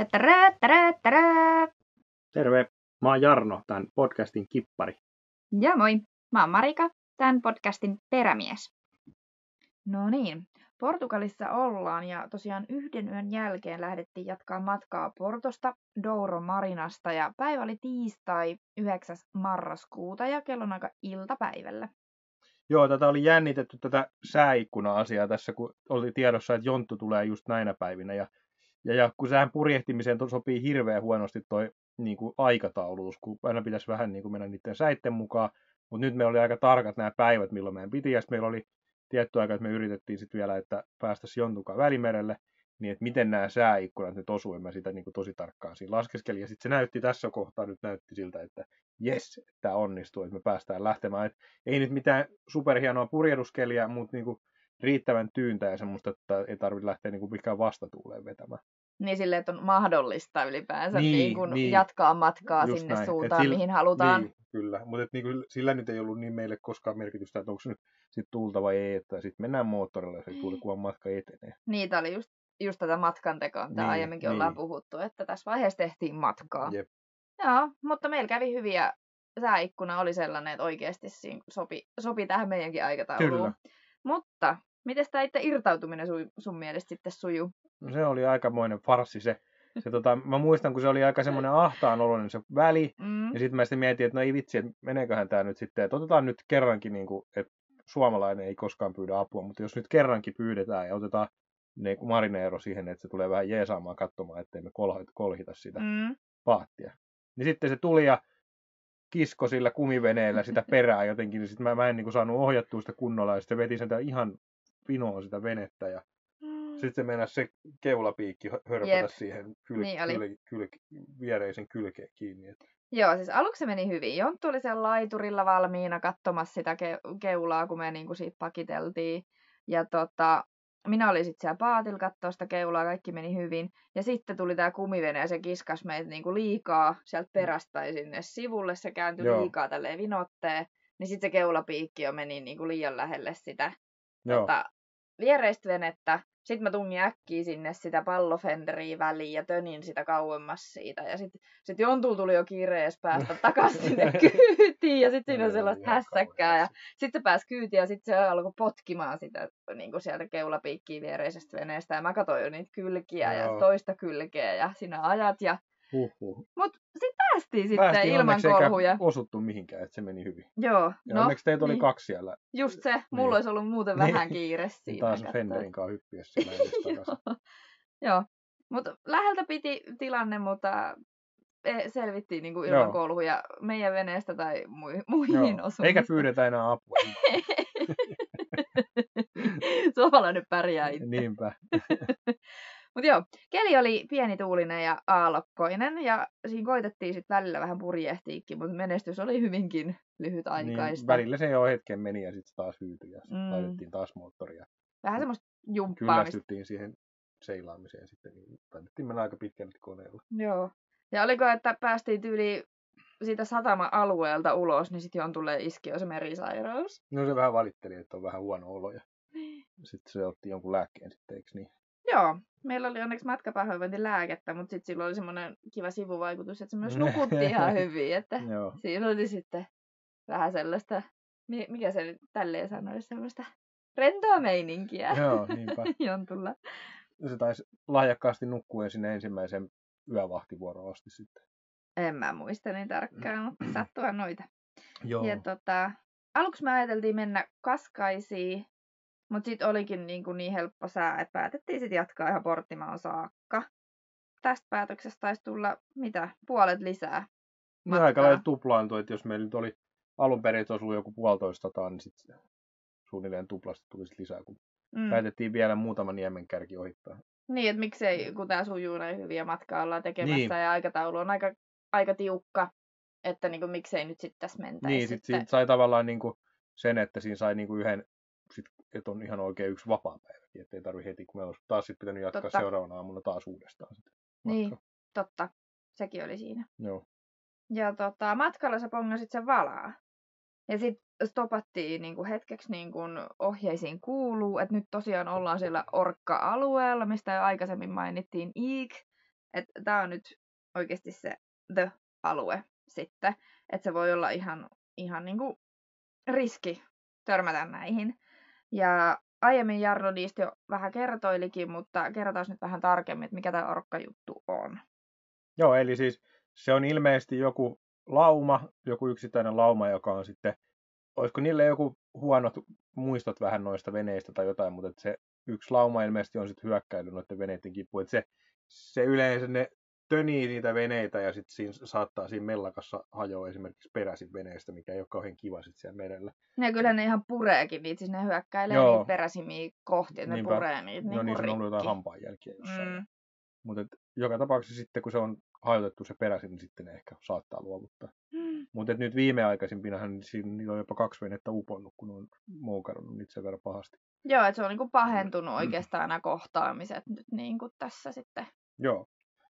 Tätärä, tärä, tärä. Terve, mä oon Jarno, tämän podcastin kippari. Ja moi, mä oon Marika, tämän podcastin perämies. No niin, Portugalissa ollaan ja tosiaan yhden yön jälkeen lähdettiin jatkaa matkaa Portosta Douro Marinasta ja päivä oli tiistai 9. marraskuuta ja kello on aika iltapäivällä. Joo, tätä oli jännitetty tätä sääikkuna-asiaa tässä, kun oli tiedossa, että Jonttu tulee just näinä päivinä. Ja, ja, ja kun sähän purjehtimiseen sopii hirveän huonosti toi niin kuin aikatauluus, kun aina pitäisi vähän niin kuin mennä niiden säitten mukaan. Mutta nyt meillä oli aika tarkat nämä päivät, milloin meidän piti, ja meillä oli tietty aika, että me yritettiin sitten vielä, että päästäisiin Jontukaan välimerelle, niin että miten nämä sääikkunat nyt osuu, mä sitä niin kuin tosi tarkkaan siinä laskeskelin. Ja sitten se näytti tässä kohtaa, nyt näytti siltä, että jes, tämä onnistuu, että me päästään lähtemään. Et ei nyt mitään superhienoa purjehduskelia, mutta niin kuin riittävän tyyntä ja semmoista, että ei tarvitse lähteä niin kuin mikään vastatuuleen vetämään. Niin silleen, että on mahdollista ylipäänsä Niin, niin, niin niin. jatkaa matkaa Just sinne näin. Suuntaan, sillä- mihin halutaan. Niin, kyllä, mutta niin kuin, sillä nyt ei ollut niin meille koskaan merkitystä, että onko se nyt sit tulta vai ei, että sitten mennään moottorilla ja se tuli, kun matka etenee. Niitä oli just, just tätä matkan tekoa, mitä Niin, aiemminkin niin. ollaan puhuttu, että tässä vaiheessa tehtiin matkaa. Jep. Joo, mutta meillä kävi hyviä. Sääikkuna oli sellainen, että oikeasti siinä sopi, sopi tähän meidänkin aikatauluun. Kyllä. Mutta miten tämä itse irtautuminen sun, sun mielestä sitten sujuu? No se oli aikamoinen farsi se. se tota, mä muistan, kun se oli aika semmoinen ahtaan oloinen se väli, Mm. ja sitten mä sitten mietin, että no ei vitsi, että meneeköhän tämä nyt sitten, että otetaan nyt kerrankin, niin kuin, että suomalainen ei koskaan pyydä apua, mutta jos nyt kerrankin pyydetään ja otetaan niin kuin marineero siihen, että se tulee vähän jeesaamaan katsomaan, ettei me kolhita, kolhita sitä Mm. paattia. Niin sitten se tuli ja kisko sillä kumiveneellä sitä perää jotenkin, niin sitten mä, mä en niin kuin saanut ohjattua sitä kunnolla, ja sitten veti sitä ihan pinoon sitä venettä, ja sitten se meinasi se keulapiikki hö- hörpätä Jep. siihen kyl, Niin oli. kyl, kyl, viereisen kylkeen kiinni. Et, Joo, siis aluksi se meni hyvin. Jonttu oli siellä laiturilla valmiina katsomassa sitä ke- keulaa, kun me niinku siitä pakiteltiin. Ja tota, minä olin sitten siellä paatilla katsoa sitä keulaa, kaikki meni hyvin. Ja sitten tuli tämä kumivene ja se kiskas meitä niinku liikaa sieltä perästä sinne sivulle. Se kääntyi Joo. liikaa tälleen vinotteen. Niin sitten se keulapiikki jo meni niinku liian lähelle sitä joo, tota, viereistä venettä. Sitten mä tungin äkkiä sinne sitä pallofenderiä väliin ja tönin sitä kauemmas siitä. Ja sitten sit Jontul tuli jo kiirees päästä takaisin sinne kyytiin. Ja sitten siinä on sellaista hässäkkää. Ja sitten se pääsi kyytiin ja sitten se alkoi potkimaan sitä niin kuin sieltä keulapiikkiä viereisestä veneestä. Ja mä katsoin jo niitä kylkiä ja Joo. toista kylkeä ja sinä ajat. Ja... Huhhuh. Mut sitten päästiin sitten Päästiin ilman eikä kolhuja. osuttu mihinkään, että se meni hyvin. Joo, Ja no onneksi teitä oli niin. kaksi siellä. just se. Mulla Niin. olisi ollut muuten Niin. vähän kiire Niin siinä. taas. Fenderin kanssa hyppiä siellä. Joo. Joo. Mutta läheltä piti tilanne, mutta e- selvittiin niinku ilman Joo. kolhuja meidän veneestä tai mui- muihin Joo. osumista. Eikä pyydetä enää apua. Suomalainen pärjää itse. Niinpä. Mutta joo, keli oli pienituulinen ja aallokkoinen ja siinä koitettiin sitten välillä vähän purjehtiikin, mutta menestys oli hyvinkin Niin, lyhytaikaista. välillä se jo hetken meni ja sitten taas hyytyi ja Mm. mm. laitettiin taas moottoria. Vähän semmoista jumppaamista. Kyllästyttiin siihen seilaamiseen sitten, niin taidettiin mennä aika pitkälti koneella. Joo. Ja oliko, että päästiin tyyli siitä satama-alueelta ulos, niin sitten tulee iski jo se merisairaus. No se vähän valitteli, että on vähän huono olo ja sitten se otti jonkun lääkkeen sitten, eikö niin? Joo, meillä oli onneksi matkapahoinvointilääkettä, mutta sitten sillä oli semmoinen kiva sivuvaikutus, että se myös nukutti ihan hyvin, että siinä oli sitten vähän sellaista, mi- mikä se nyt tälleen sanoisi, semmoista rentoa meininkiä Joo, niinpä. Jontulla. Se taisi lahjakkaasti nukkua sinne ensimmäisen yövahtivuoroon asti sitten. En mä muista niin tarkkaan, mutta sattuhan noita. Joo. Ja tota, aluksi me ajateltiin mennä Kaskaisiin, mutta sitten olikin niin, kuin niin helppo sää, että päätettiin sitten jatkaa ihan Porttimaan saakka. Tästä päätöksestä taisi tulla, mitä, puolet lisää. No aika lailla tuplaantui, että jos meillä nyt oli alun perin, että olisi ollut joku puolitoista niin sitten suunnilleen tuplasti tulisi lisää, kun Mm. päätettiin vielä muutama niemen kärki ohittaa. Niin, että miksei, kun tämä sujuu näin hyvin ja matkaa ollaan tekemässä Niin. ja aikataulu on aika, aika tiukka, että niin kuin, miksei nyt sitten tässä mentäisi. Niin, sit siitä sai tavallaan niinku sen, että siinä sai niinku yhden, sit, että on ihan oikein yksi vapaa päiväkin, ettei tarvi heti, kun meillä olisi taas sit pitänyt jatkaa Totta. seuraavana aamuna taas uudestaan. Sit Niin. Totta, sekin oli siinä. Joo. Ja tota, matkalla sä pongasit sen valaa. Ja sitten stopattiin niin kuin hetkeksi niin kuin ohjeisiin kuuluu, että nyt tosiaan ollaan siellä Orkka-alueella, mistä jo aikaisemmin mainittiin Iik. Että tää on nyt oikeasti se the-alue sitten. Että se voi olla ihan, ihan niinku riski törmätä näihin. Ja aiemmin Jarno niistä jo vähän kertoilikin, mutta kerrotaan nyt vähän tarkemmin, että mikä tämä orkkajuttu on. Joo, eli siis se on ilmeisesti joku lauma, joku yksittäinen lauma, joka on sitten, olisiko niille joku huonot muistot vähän noista veneistä tai jotain, mutta se yksi lauma ilmeisesti on sitten hyökkäily noiden veneiden kipuun. Se, se yleensä ne tönii niitä veneitä ja sitten siinä saattaa siinä mellakassa hajoa esimerkiksi peräisin veneestä, mikä ei ole kauhean kiva sitten siellä merellä. Ja kyllä ne ihan pureekin niitä, siis ne hyökkäilee Joo. niitä peräsimiä kohti, että ne Niinpä. puree niitä No niin, se on ollut jotain hampaanjälkiä jossain. Mm. Mutta joka tapauksessa sitten, kun se on hajotettu se peräisin, niin sitten ne ehkä saattaa luovuttaa. Mm. Mutta nyt viimeaikaisimpinahan niin siinä on jopa kaksi venettä uponnut, kun on moukannut niitä sen verran pahasti. Joo, että se on niinku pahentunut oikeastaan nämä kohtaamiset nyt niinku tässä sitten. Joo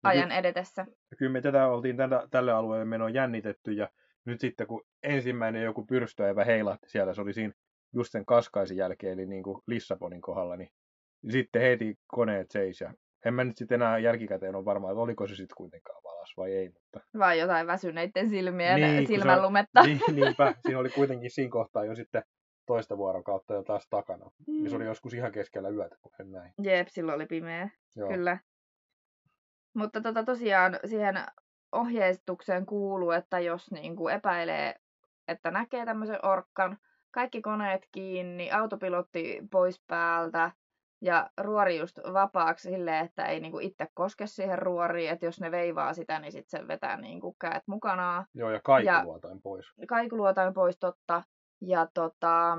ajan edetessä. Kyllä me tätä oltiin tällä, tälle alueelle menoon jännitetty ja nyt sitten kun ensimmäinen joku pyrstöevä heilahti siellä, se oli siinä just sen kaskaisen jälkeen, eli niin kuin Lissabonin kohdalla, niin sitten heti koneet seis ja en mä nyt sitten enää jälkikäteen ole varma, että oliko se sitten kuitenkaan valas vai ei. Mutta... Vai jotain väsyneiden silmien niin, silmänlumetta. Niin, niinpä, siinä oli kuitenkin siinä kohtaa jo sitten toista vuorokautta jo taas takana. Mm. Ja se oli joskus ihan keskellä yötä, kun en näin. Jep, silloin oli pimeä. Joo. Kyllä. Mutta tota, tosiaan siihen ohjeistukseen kuuluu, että jos niin kuin epäilee, että näkee tämmöisen orkkan, kaikki koneet kiinni, autopilotti pois päältä ja ruori just vapaaksi silleen, että ei niinku itse koske siihen ruoriin, että jos ne veivaa sitä, niin sitten se vetää niinku käät mukanaan. Joo, ja kaikuluotain ja pois. Kaikuluotain pois, totta. Ja tota,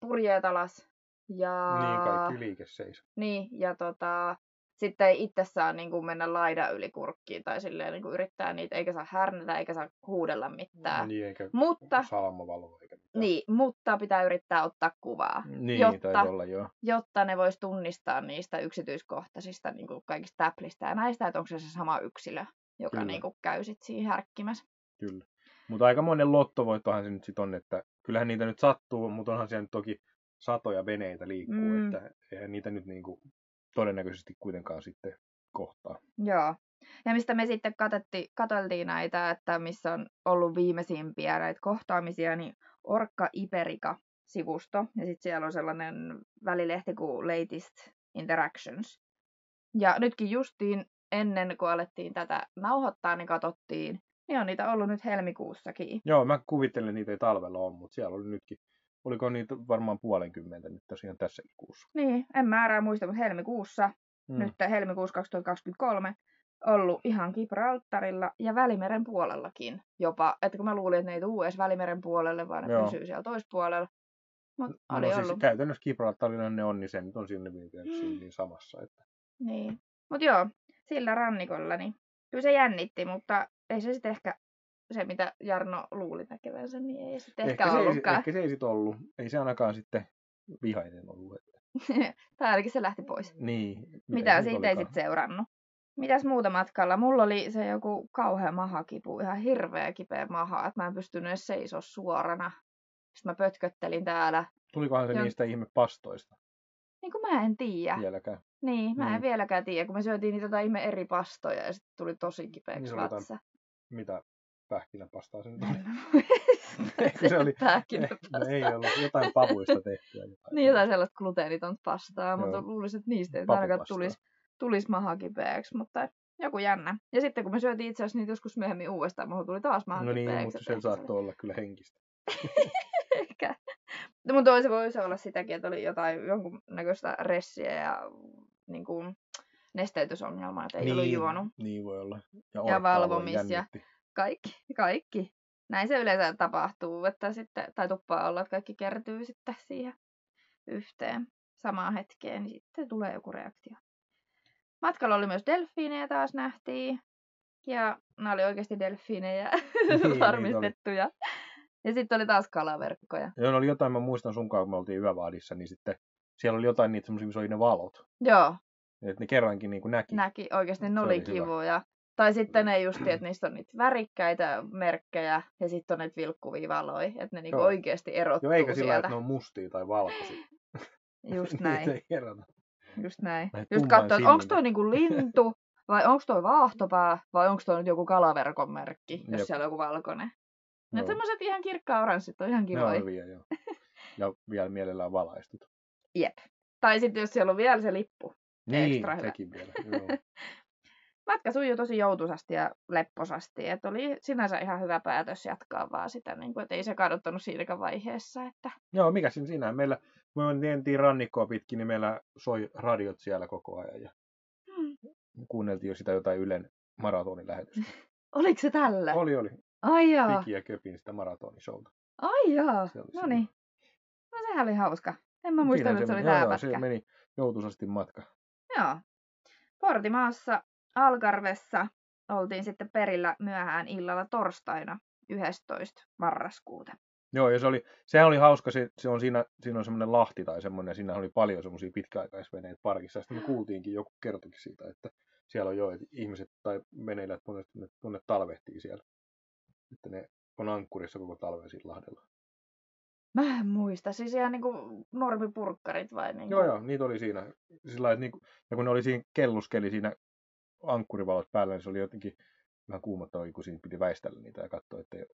purjeet alas. Ja... Niin, kaikki liike seis. Niin, ja tota, sitten ei itse saa niin kuin mennä laida yli kurkkiin tai silleen niin kuin yrittää niitä, eikä saa härnätä, eikä saa huudella mitään. Niin, eikä mutta, salamavalo eikä mitään. Niin, mutta pitää yrittää ottaa kuvaa, niin, jotta, olla, joo. jotta ne vois tunnistaa niistä yksityiskohtaisista niin kuin kaikista täplistä ja näistä, että onko se se sama yksilö, joka niin kuin käy sit siinä härkkimässä. Kyllä. Mutta aika monen lottovoittohan se nyt sitten on, että kyllähän niitä nyt sattuu, mutta onhan siellä nyt toki satoja veneitä liikkuu, mm. että eihän niitä nyt niinku todennäköisesti kuitenkaan sitten kohtaa. Joo. Ja mistä me sitten katetti, katseltiin näitä, että missä on ollut viimeisimpiä näitä kohtaamisia, niin Orkka Iperika-sivusto. Ja sitten siellä on sellainen välilehti kuin Latest Interactions. Ja nytkin justiin ennen kuin alettiin tätä nauhoittaa, niin katsottiin, niin on niitä ollut nyt helmikuussakin. Joo, mä kuvittelen, niitä ei talvella ole, mutta siellä oli nytkin oliko niitä varmaan puolenkymmentä nyt tosiaan tässä kuussa. Niin, en määrää muista, mutta helmikuussa, mm. nyt helmikuussa 2023, ollut ihan Gibraltarilla ja Välimeren puolellakin jopa. Että kun mä luulin, että ne ei tule edes Välimeren puolelle, vaan ne Joo. pysyy siellä toispuolella. Mutta no, oli siis ollut. käytännössä Gibraltarilla ne on, niin se nyt on sinne mm. niin samassa. Että... Niin. Mutta joo, sillä rannikolla, niin kyllä se jännitti, mutta ei se sitten ehkä se, mitä Jarno luuli näkevänsä, niin ei sitten ehkä, ehkä ollutkaan. Se ei, ehkä se ei sitten ollut. Ei se ainakaan sitten vihainen ollut. tai ainakin se lähti pois. Niin. Mitä, mitä siitä ei sitten seurannut. Mitäs muuta matkalla? Mulla oli se joku kauhea mahakipu, ihan hirveä kipeä maha, että mä en pystynyt edes seisoa suorana. Sitten mä pötköttelin täällä. Tulikohan se Jon... niistä ihme pastoista? Niin kuin mä en tiedä. Vieläkään. Niin, mä en mm. vieläkään tiedä, kun me syötiin niitä ihme eri pastoja ja sitten tuli tosi kipeäksi niin vatsa. Mitä pähkinäpastaa sen tuli. se oli, no ei ollut jotain pavuista tehtyä. Jotain. Niin jotain sellaista gluteenitonta pastaa, Joo. mutta luulisin, että niistä ei ainakaan tulisi, tulisi maha kipeäksi, mutta joku jännä. Ja sitten kun me syötiin itse asiassa niitä joskus myöhemmin uudestaan, mulla tuli taas maha No niin, mutta se saattoi olla kyllä henkistä. Ehkä. No, mutta se voisi olla sitäkin, että oli jotain jonkun näköistä ressiä ja niin kuin, nesteytysongelmaa, että ei niin, ollut juonut. Niin voi olla. Ja, ja valvomis ja kaikki, kaikki. Näin se yleensä tapahtuu, että sitten, tai tuppaa olla, että kaikki kertyy sitten siihen yhteen samaan hetkeen, niin sitten tulee joku reaktio. Matkalla oli myös delfiinejä taas nähtiin. Ja nämä oli oikeasti delfiinejä niin, varmistettuja. Niin ja sitten oli taas kalaverkkoja. Joo, oli jotain, mä muistan sunkaan, kun me oltiin yövaadissa, niin sitten siellä oli jotain niitä semmoisia, missä oli ne valot. Joo. Että ne kerrankin niin kuin näki. Näki, oikeasti ne oli, oli kivoja. Tai sitten ne just, että niistä on niitä värikkäitä merkkejä ja sitten on niitä vilkkuvia valoja, että ne niinku oikeasti erottuu Joo, eikä sillä, että ne on mustia tai valkoisia. Just näin. ei erota. Just näin. Näin Just katsoa, että onko toi niinku lintu vai onko toi vaahtopää, vai onko toi nyt joku kalaverkon merkki, jos Jep. siellä on joku valkoinen. No. Semmoiset ihan kirkkaan oranssit on ihan Ne kivoja. on hyviä, joo. Ja vielä mielellään valaistut. Jep. Tai sitten jos siellä on vielä se lippu. Niin, Ekstra hyvä. sekin vielä. Joo. Matka sujui tosi joutuisasti ja lepposasti. Että oli sinänsä ihan hyvä päätös jatkaa vaan sitä, niin kuin, että ei se kaduttanut siinäkään vaiheessa. Että... Joo, mikä siinä sinä? Meillä, kun me mentiin rannikkoa pitkin, niin meillä soi radiot siellä koko ajan. Ja Hmm. kuunneltiin jo sitä jotain Ylen maratonilähetystä. Oliko se tällä? Oli, oli. Ai jaa. Piki ja Köpin sitä maratonisolta. Ai oli No siinä. niin. No sehän oli hauska. En mä muistanut, että se oli joo, tää joo, pätkä. se meni joutuisasti matka. Joo. Portimaassa Algarvessa oltiin sitten perillä myöhään illalla torstaina 11. marraskuuta. Joo, ja se oli, sehän oli hauska, se, se on siinä, siinä on semmoinen lahti tai semmoinen, siinä oli paljon semmoisia pitkäaikaisveneitä parkissa. Sitten me kuultiinkin, joku kertokin siitä, että siellä on jo, että ihmiset tai veneilijät tuonne, tuonne, tuonne talvehtii siellä. Että ne on ankkurissa koko talven siinä lahdella. Mä en muista. Siis ihan niinku normipurkkarit vai niinku? Joo, joo, niitä oli siinä. Sillä lailla, että niinku, ja kun ne oli siinä kelluskeli siinä ankkurivalot päällä, niin se oli jotenkin vähän kuumottavaa, kun siinä piti väistellä niitä ja katsoa, ettei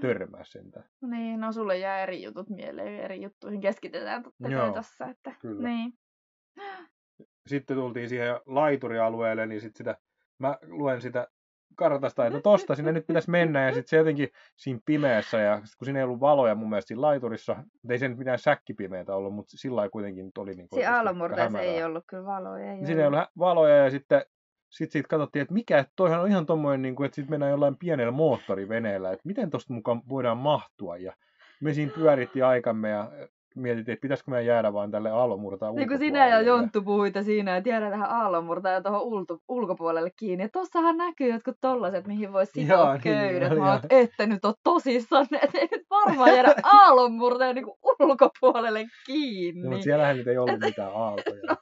törmää sentään. Niin, no sulle jää eri jutut mieleen, eri juttuihin keskitetään totta kai Joo, tossa, että kyllä. niin. sitten tultiin siihen laiturialueelle, niin sit sitä, mä luen sitä kartasta, että no tosta sinne nyt pitäisi mennä, ja sitten se jotenkin siinä pimeässä, ja sit kun siinä ei ollut valoja mun mielestä siinä laiturissa, ei se nyt mitään säkkipimeätä ollut, mutta sillä lailla kuitenkin nyt oli niin Siinä aallonmurteessa ei ollut kyllä valoja. Ei Niin siinä ei ollut valoja, ja sitten sit siitä katsottiin, että mikä, että toihan on ihan tommoinen, niin kuin, että sitten mennään jollain pienellä moottoriveneellä, että miten tosta mukaan voidaan mahtua, ja me siinä pyörittiin aikamme, ja mietittiin, että pitäisikö meidän jäädä vaan tälle aallonmurtaan Niin kuin sinä ja Jonttu puhuitte siinä, että jäädään tähän aallonmurtaan ja tuohon ulkopuolelle kiinni. Ja tossahan näkyy jotkut tollaset, mihin voi sitoa Joo, niin, köydet. oli Mä että ette nyt ole tosissaan, että ei nyt varmaan jäädä aallonmurtaan niin ulkopuolelle kiinni. No, mutta siellähän nyt ei ollut mitään aaltoja. No,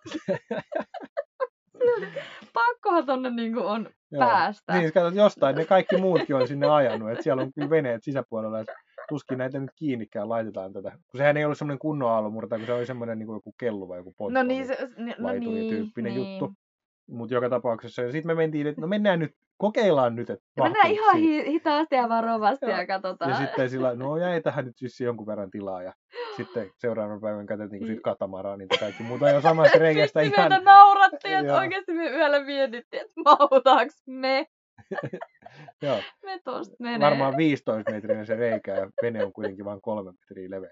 Pakkohan tonne niin kuin on Joo. päästä. Niin, katsot, jostain ne kaikki muutkin on sinne ajanut, että siellä on kyllä veneet sisäpuolella, että tuskin näitä nyt kiinnikään laitetaan tätä. Kun sehän ei ollut semmoinen kunnon aallonmurta, kun se oli semmoinen niin kuin joku kelluva, joku poltto. no niin, se, ni- no niin, laiturityyppinen niin. juttu. Mutta joka tapauksessa, ja sitten me mentiin, että no mennään nyt, kokeillaan nyt, että Ja Mennään ihan hi- hitaasti ja varovasti Joo. ja katsotaan. Ja sitten sillä no jäi tähän nyt vissiin jonkun verran tilaa, ja sitten seuraavan päivän katsottiin, kun siitä katamaraa, niin kaikki muuta jo samasta reikästä Vitsi, ihan... meitä naurattiin, että oikeasti me yöllä mietittiin, että mahutaanko me. Joo, Me tosta menee. varmaan 15 metrinen se reikä, ja vene on kuitenkin vain kolme metriä leveä.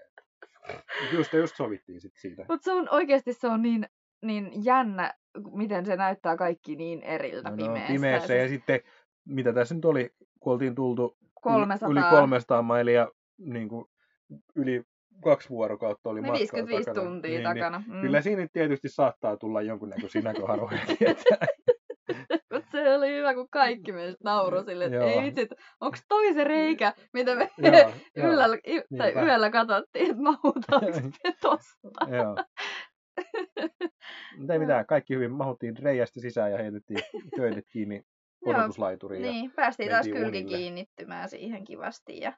Just, just sovittiin sitten siitä. Mutta se on oikeasti se on niin, niin jännä, miten se näyttää kaikki niin eriltä No, no, pimeässä. pimeässä, ja sitten, mitä tässä nyt oli, kun oltiin tultu yli- 300. yli 300 mailia, niin kuin yli kaksi vuorokautta oli Niin matkaa 55 takana. tuntia niin, takana. Niin, Mm. Kyllä siinä tietysti saattaa tulla jonkunnäköisiä näköharoja. tietää. Mut se oli hyvä, kun kaikki meistä nauroi sille, että ei vitsi, onko toi se reikä, mitä me Joo, yöllä, tai yöllä katsottiin, että mahutaanko me tosta. Mutta ei mitään, kaikki hyvin. Mahuttiin reijästä sisään ja heitettiin köydet kiinni odotuslaituriin. Niin, päästiin taas kylki unille. kiinnittymään siihen kivasti. Ja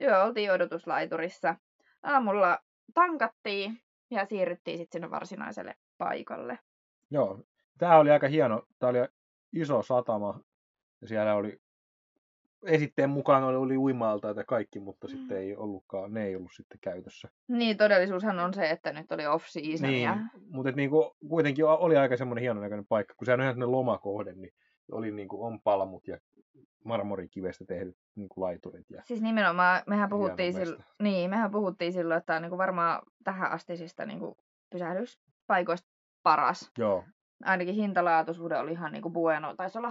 joo, oltiin odotuslaiturissa. Aamulla tankattiin ja siirryttiin sitten sinne varsinaiselle paikalle. Joo, tämä oli aika hieno. Tämä oli iso satama ja siellä oli esitteen mukaan oli, oli uimaalta ja kaikki, mutta sitten Mm. ei ollutkaan, ne ei ollut sitten käytössä. Niin, todellisuushan on se, että nyt oli off-season. Niin, Ja... mutta et niinku, kuitenkin oli aika semmoinen hienon näköinen paikka, kun sehän on ihan semmoinen lomakohde, niin oli niinku, on palmut ja marmorikivestä tehdyt niinku laiturit. Ja, Siis nimenomaan, mehän puhuttiin, silloin, niin, mehän puhuttiin silloin, että tämä on niinku varmaan tähän astisista niinku pysähdyspaikoista paras. joo, Ainakin hintalaatuisuuden oli ihan niinku bueno, taisi olla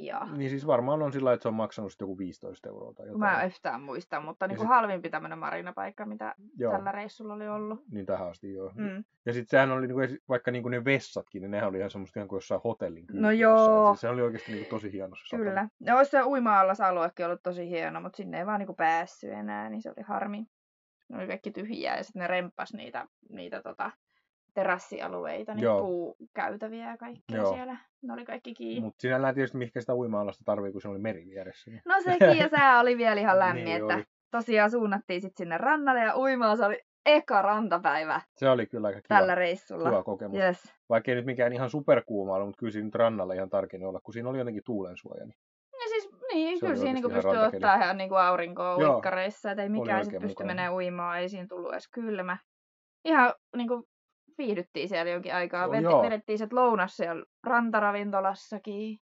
halvimpia. niin siis varmaan on sillä että se on maksanut sitten joku 15 euroa tai jotain. Mä en yhtään muista, mutta niinku sit- halvimpi tämmöinen marinapaikka, mitä joo, tällä reissulla oli ollut. niin tähän asti joo. Mm. Ja sitten sehän oli, niinku, vaikka niinku ne vessatkin, niin nehän oli ihan semmoista ihan kuin jossain hotellin No kylpyessä. joo. Siis se oli oikeasti niinku tosi hieno se. Kyllä. Ja olisi se uima-allasaluekin ollut tosi hieno, mutta sinne ei vaan niinku päässyt enää, niin se oli harmi. Ne oli kaikki tyhjiä ja sitten ne remppas niitä, niitä tota, terassialueita, Joo. puukäytäviä ja kaikkea Joo. siellä. Ne oli kaikki kiinni. Mutta sinällään tietysti mihinkä sitä uima-alasta tarvii, kun se oli meri vieressä. Niin. No sekin ja sää oli vielä ihan lämmin, Niin että oli. tosiaan suunnattiin sitten sinne rannalle ja uimaa se oli eka rantapäivä Se oli kyllä aika kiva, tällä reissulla. kiva kokemus. Yes. Vaikka ei nyt mikään ihan superkuuma ollut, mutta kyllä siinä nyt rannalla ihan tarkemmin olla, kun siinä oli jotenkin tuulensuoja. Niin Ja siis, niin, Se kyllä siinä niinku oikeasti ihan pystyy ottaa ihan niinku aurinkoa uikkareissa, että ei mikään sit oikein pysty menee uimaan, ei siinä tullut edes kylmä. Ihan niinku viihdyttiin siellä jonkin aikaa. Joo. vedettiin sit lounas siellä rantaravintolassakin.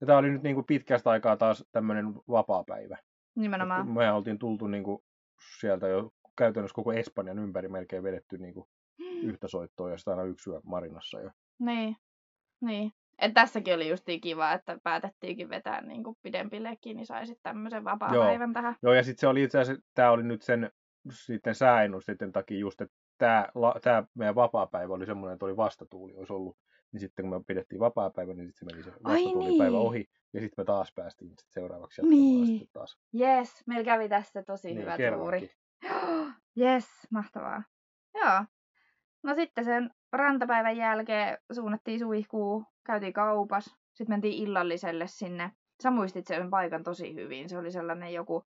Ja tämä oli nyt niin kuin pitkästä aikaa taas tämmöinen vapaa-päivä. Nimenomaan. Me oltiin tultu niin kuin sieltä jo käytännössä koko Espanjan ympäri melkein vedetty niin kuin yhtä soittoa ja sitten aina yksi yö Marinassa jo. Niin, niin. Et tässäkin oli justiin kiva, että päätettiinkin vetää niinku pidempillekin, niin sai sitten tämmöisen vapaa-päivän tähän. Joo, ja sitten se oli itse asiassa, tämä oli nyt sen sitten sääennusteiden takia just, että tämä, tämä meidän vapaa-päivä oli semmoinen, että oli vastatuuli olisi ollut. Niin sitten kun me pidettiin vapaa-päivä, niin sitten se meni se vastatuulipäivä niin. ohi. Ja sitten me taas päästiin sit seuraavaksi Niin. sitten taas. Yes, meillä kävi tässä tosi Niin, hyvä kerrankin. tuuri. Yes, mahtavaa. Joo. No sitten sen rantapäivän jälkeen suunnattiin suihkuu, käytiin kaupas, sitten mentiin illalliselle sinne. Sä muistit sen paikan tosi hyvin. Se oli sellainen joku,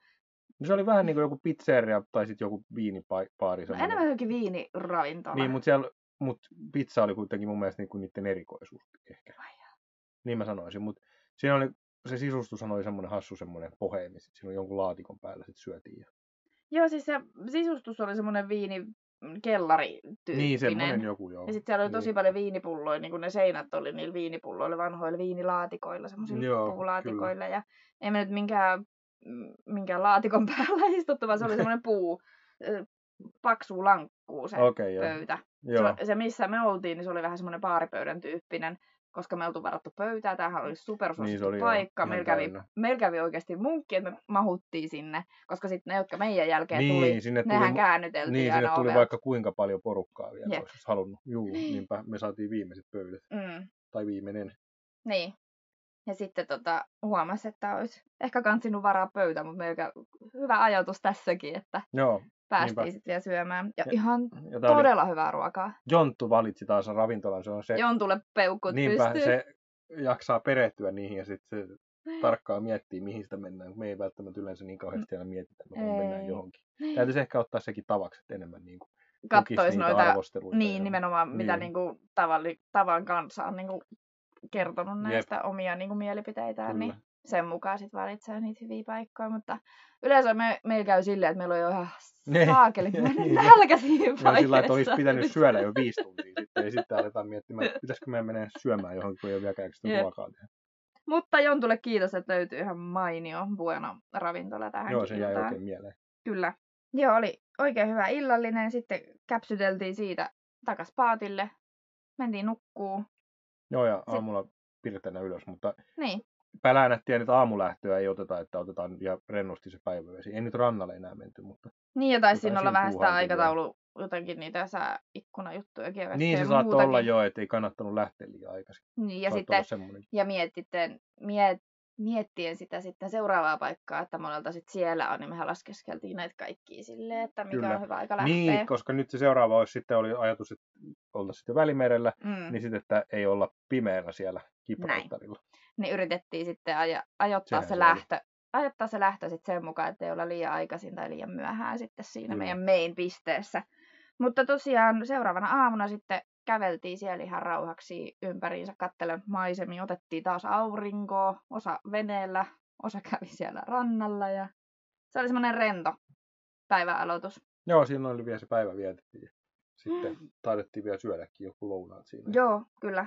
se oli vähän niin kuin joku pizzeria tai sitten joku viinipaari. no enemmän jokin viiniravintola. Niin, mutta siellä mut pizza oli kuitenkin mun mielestä niinku niiden erikoisuus ehkä. Ai. Niin mä sanoisin, mutta siinä oli, se sisustus oli semmoinen hassu semmoinen poheemi, sit siinä oli jonkun laatikon päällä sit syötiin. Ja... Joo, siis se sisustus oli semmoinen viini kellari Niin, semmoinen joku joo. Ja sitten siellä oli Niin. tosi paljon viinipulloja, niin kuin ne seinät oli niillä viinipulloilla, vanhoilla viinilaatikoilla, semmoisilla puulaatikoilla. Ja ei me nyt minkään, minkään laatikon päällä istuttu, vaan se oli semmoinen puu, paksu lankkuu se okay, joo. pöytä. joo. Se, se, missä me oltiin, niin se oli vähän semmoinen baaripöydän tyyppinen, koska me oltu varattu pöytää. Tämähän oli supersuosittu Niin paikka. Meillä kävi, meillä kävi oikeasti munkki, että me mahuttiin sinne, koska sitten ne, jotka meidän jälkeen Niin, tuli, sinne tuli, nehän käännyteltiin niin, sinne tuli ovelta. vaikka kuinka paljon porukkaa vielä, Jep. olisi halunnut. Juu, niinpä me saatiin viimeiset pöydät. Mm. Tai viimeinen. Niin. Ja sitten tota, huomasi, että olisi ehkä kansinut varaa pöytä, mutta meillä hyvä ajatus tässäkin, että Joo. päästiin sitten vielä syömään. Ja, Ja- ihan Ja tää oli, todella hyvää ruokaa. Jonttu valitsi taas ravintolan, se on se, Jontulle peukut niinpä pystyy. se jaksaa perehtyä niihin ja sitten se tarkkaan miettii, mihin sitä mennään. kun Me ei välttämättä yleensä niin kauheasti aina mietitä, että me mennään Ei. johonkin. Täytyisi ehkä ottaa sekin tavaksi, että enemmän niin kuin Kattois niitä noita, arvosteluita. niin ja- nimenomaan mitä Niin. niinku tavalli, tavan kanssa on niinku kertonut näistä omia niinku mielipiteitään, Kyllä. niin sen mukaan sitten valitsee niitä hyviä paikkoja, mutta yleensä me, meillä käy silleen, että meillä on jo ihan saakeli, Niin. nälkä siinä Ja sillä että olisi pitänyt syödä jo viisi tuntia sitten, ja sitten aletaan miettimään, että pitäisikö meidän mennä syömään johonkin, kun ei ole vieläkään sitä Jep. ruokaa tehdä. Mutta Jontulle kiitos, että löytyy ihan mainio Bueno ravintola tähän Joo, se jäi oikein mieleen. Kyllä. Joo, oli oikein hyvä illallinen. Sitten käpsyteltiin siitä takas paatille. Mentiin nukkuu. Joo, ja aamulla pirtänä ylös, mutta Niin. päläänättiin, että aamulähtöä ei oteta, että otetaan ja rennosti se päivävesi. Ei nyt rannalle enää menty, mutta Niin, ja taisi siinä olla vähän sitä aikataulu, jotenkin niitä sääikkunajuttuja. ja niin se saattoi olla jo, että ei kannattanut lähteä liian aikaisin. Niin, ja Saattoi sitten ja mietitten, miet, miettien sitä sitten seuraavaa paikkaa, että monelta sitten siellä on, niin mehän laskeskeltiin näitä kaikkia silleen, että mikä Kyllä. on hyvä aika lähteä. Niin, koska nyt se seuraava olisi sitten oli ajatus, että oltaisiin sitten Välimerellä, mm. niin sitten, että ei olla pimeänä siellä Gibraltarilla. niin yritettiin sitten aja, ajoittaa Sehän se se lähtö, ajoittaa se lähtö sitten sen mukaan, että ei olla liian aikaisin tai liian myöhään sitten siinä Kyllä. meidän main pisteessä. Mutta tosiaan seuraavana aamuna sitten käveltiin siellä ihan rauhaksi ympäriinsä kattelen maisemia, otettiin taas aurinkoa, osa veneellä, osa kävi siellä rannalla ja se oli semmoinen rento päivän aloitus. Joo, siinä oli vielä se päivä vietettiin. Sitten taidettiin vielä syödäkin joku lounaat siinä. Joo, kyllä.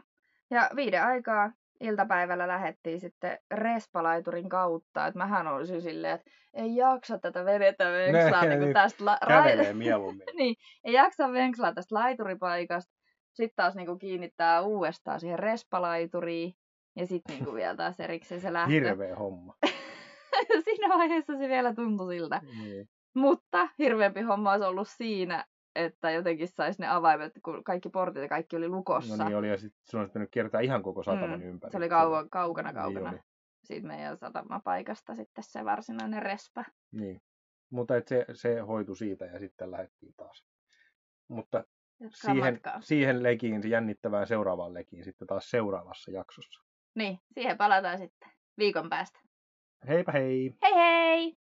Ja viiden aikaa iltapäivällä lähettiin sitten respalaiturin kautta. Että mähän olisin silleen, että ei jaksa tätä vedetä venkslaa niin niin, tästä la- Kävelee mieluummin. niin, ei jaksa venkslaa tästä laituripaikasta. Sitten taas niinku kiinnittää uudestaan siihen respalaituriin. Ja sitten niinku vielä taas erikseen se lähtö. Hirveä homma. Siinä vaiheessa se vielä tuntui siltä. Niin. Mutta hirveämpi homma olisi ollut siinä, että jotenkin saisi ne avaimet, kun kaikki portit ja kaikki oli lukossa. No niin oli, ja sitten sun olisi pitänyt kiertää ihan koko sataman Mm, ympäri. Se oli kauan, kaukana Niin kaukana oli. siitä meidän satamapaikasta sitten se varsinainen respä. Niin. Mutta et se, se hoitu siitä ja sitten lähdettiin taas. Mutta Jatkaa siihen, matkaa. siihen lekiin, jännittävään seuraavaan lekiin sitten taas seuraavassa jaksossa. Niin, siihen palataan sitten viikon päästä. Heipä hei! Hei hei!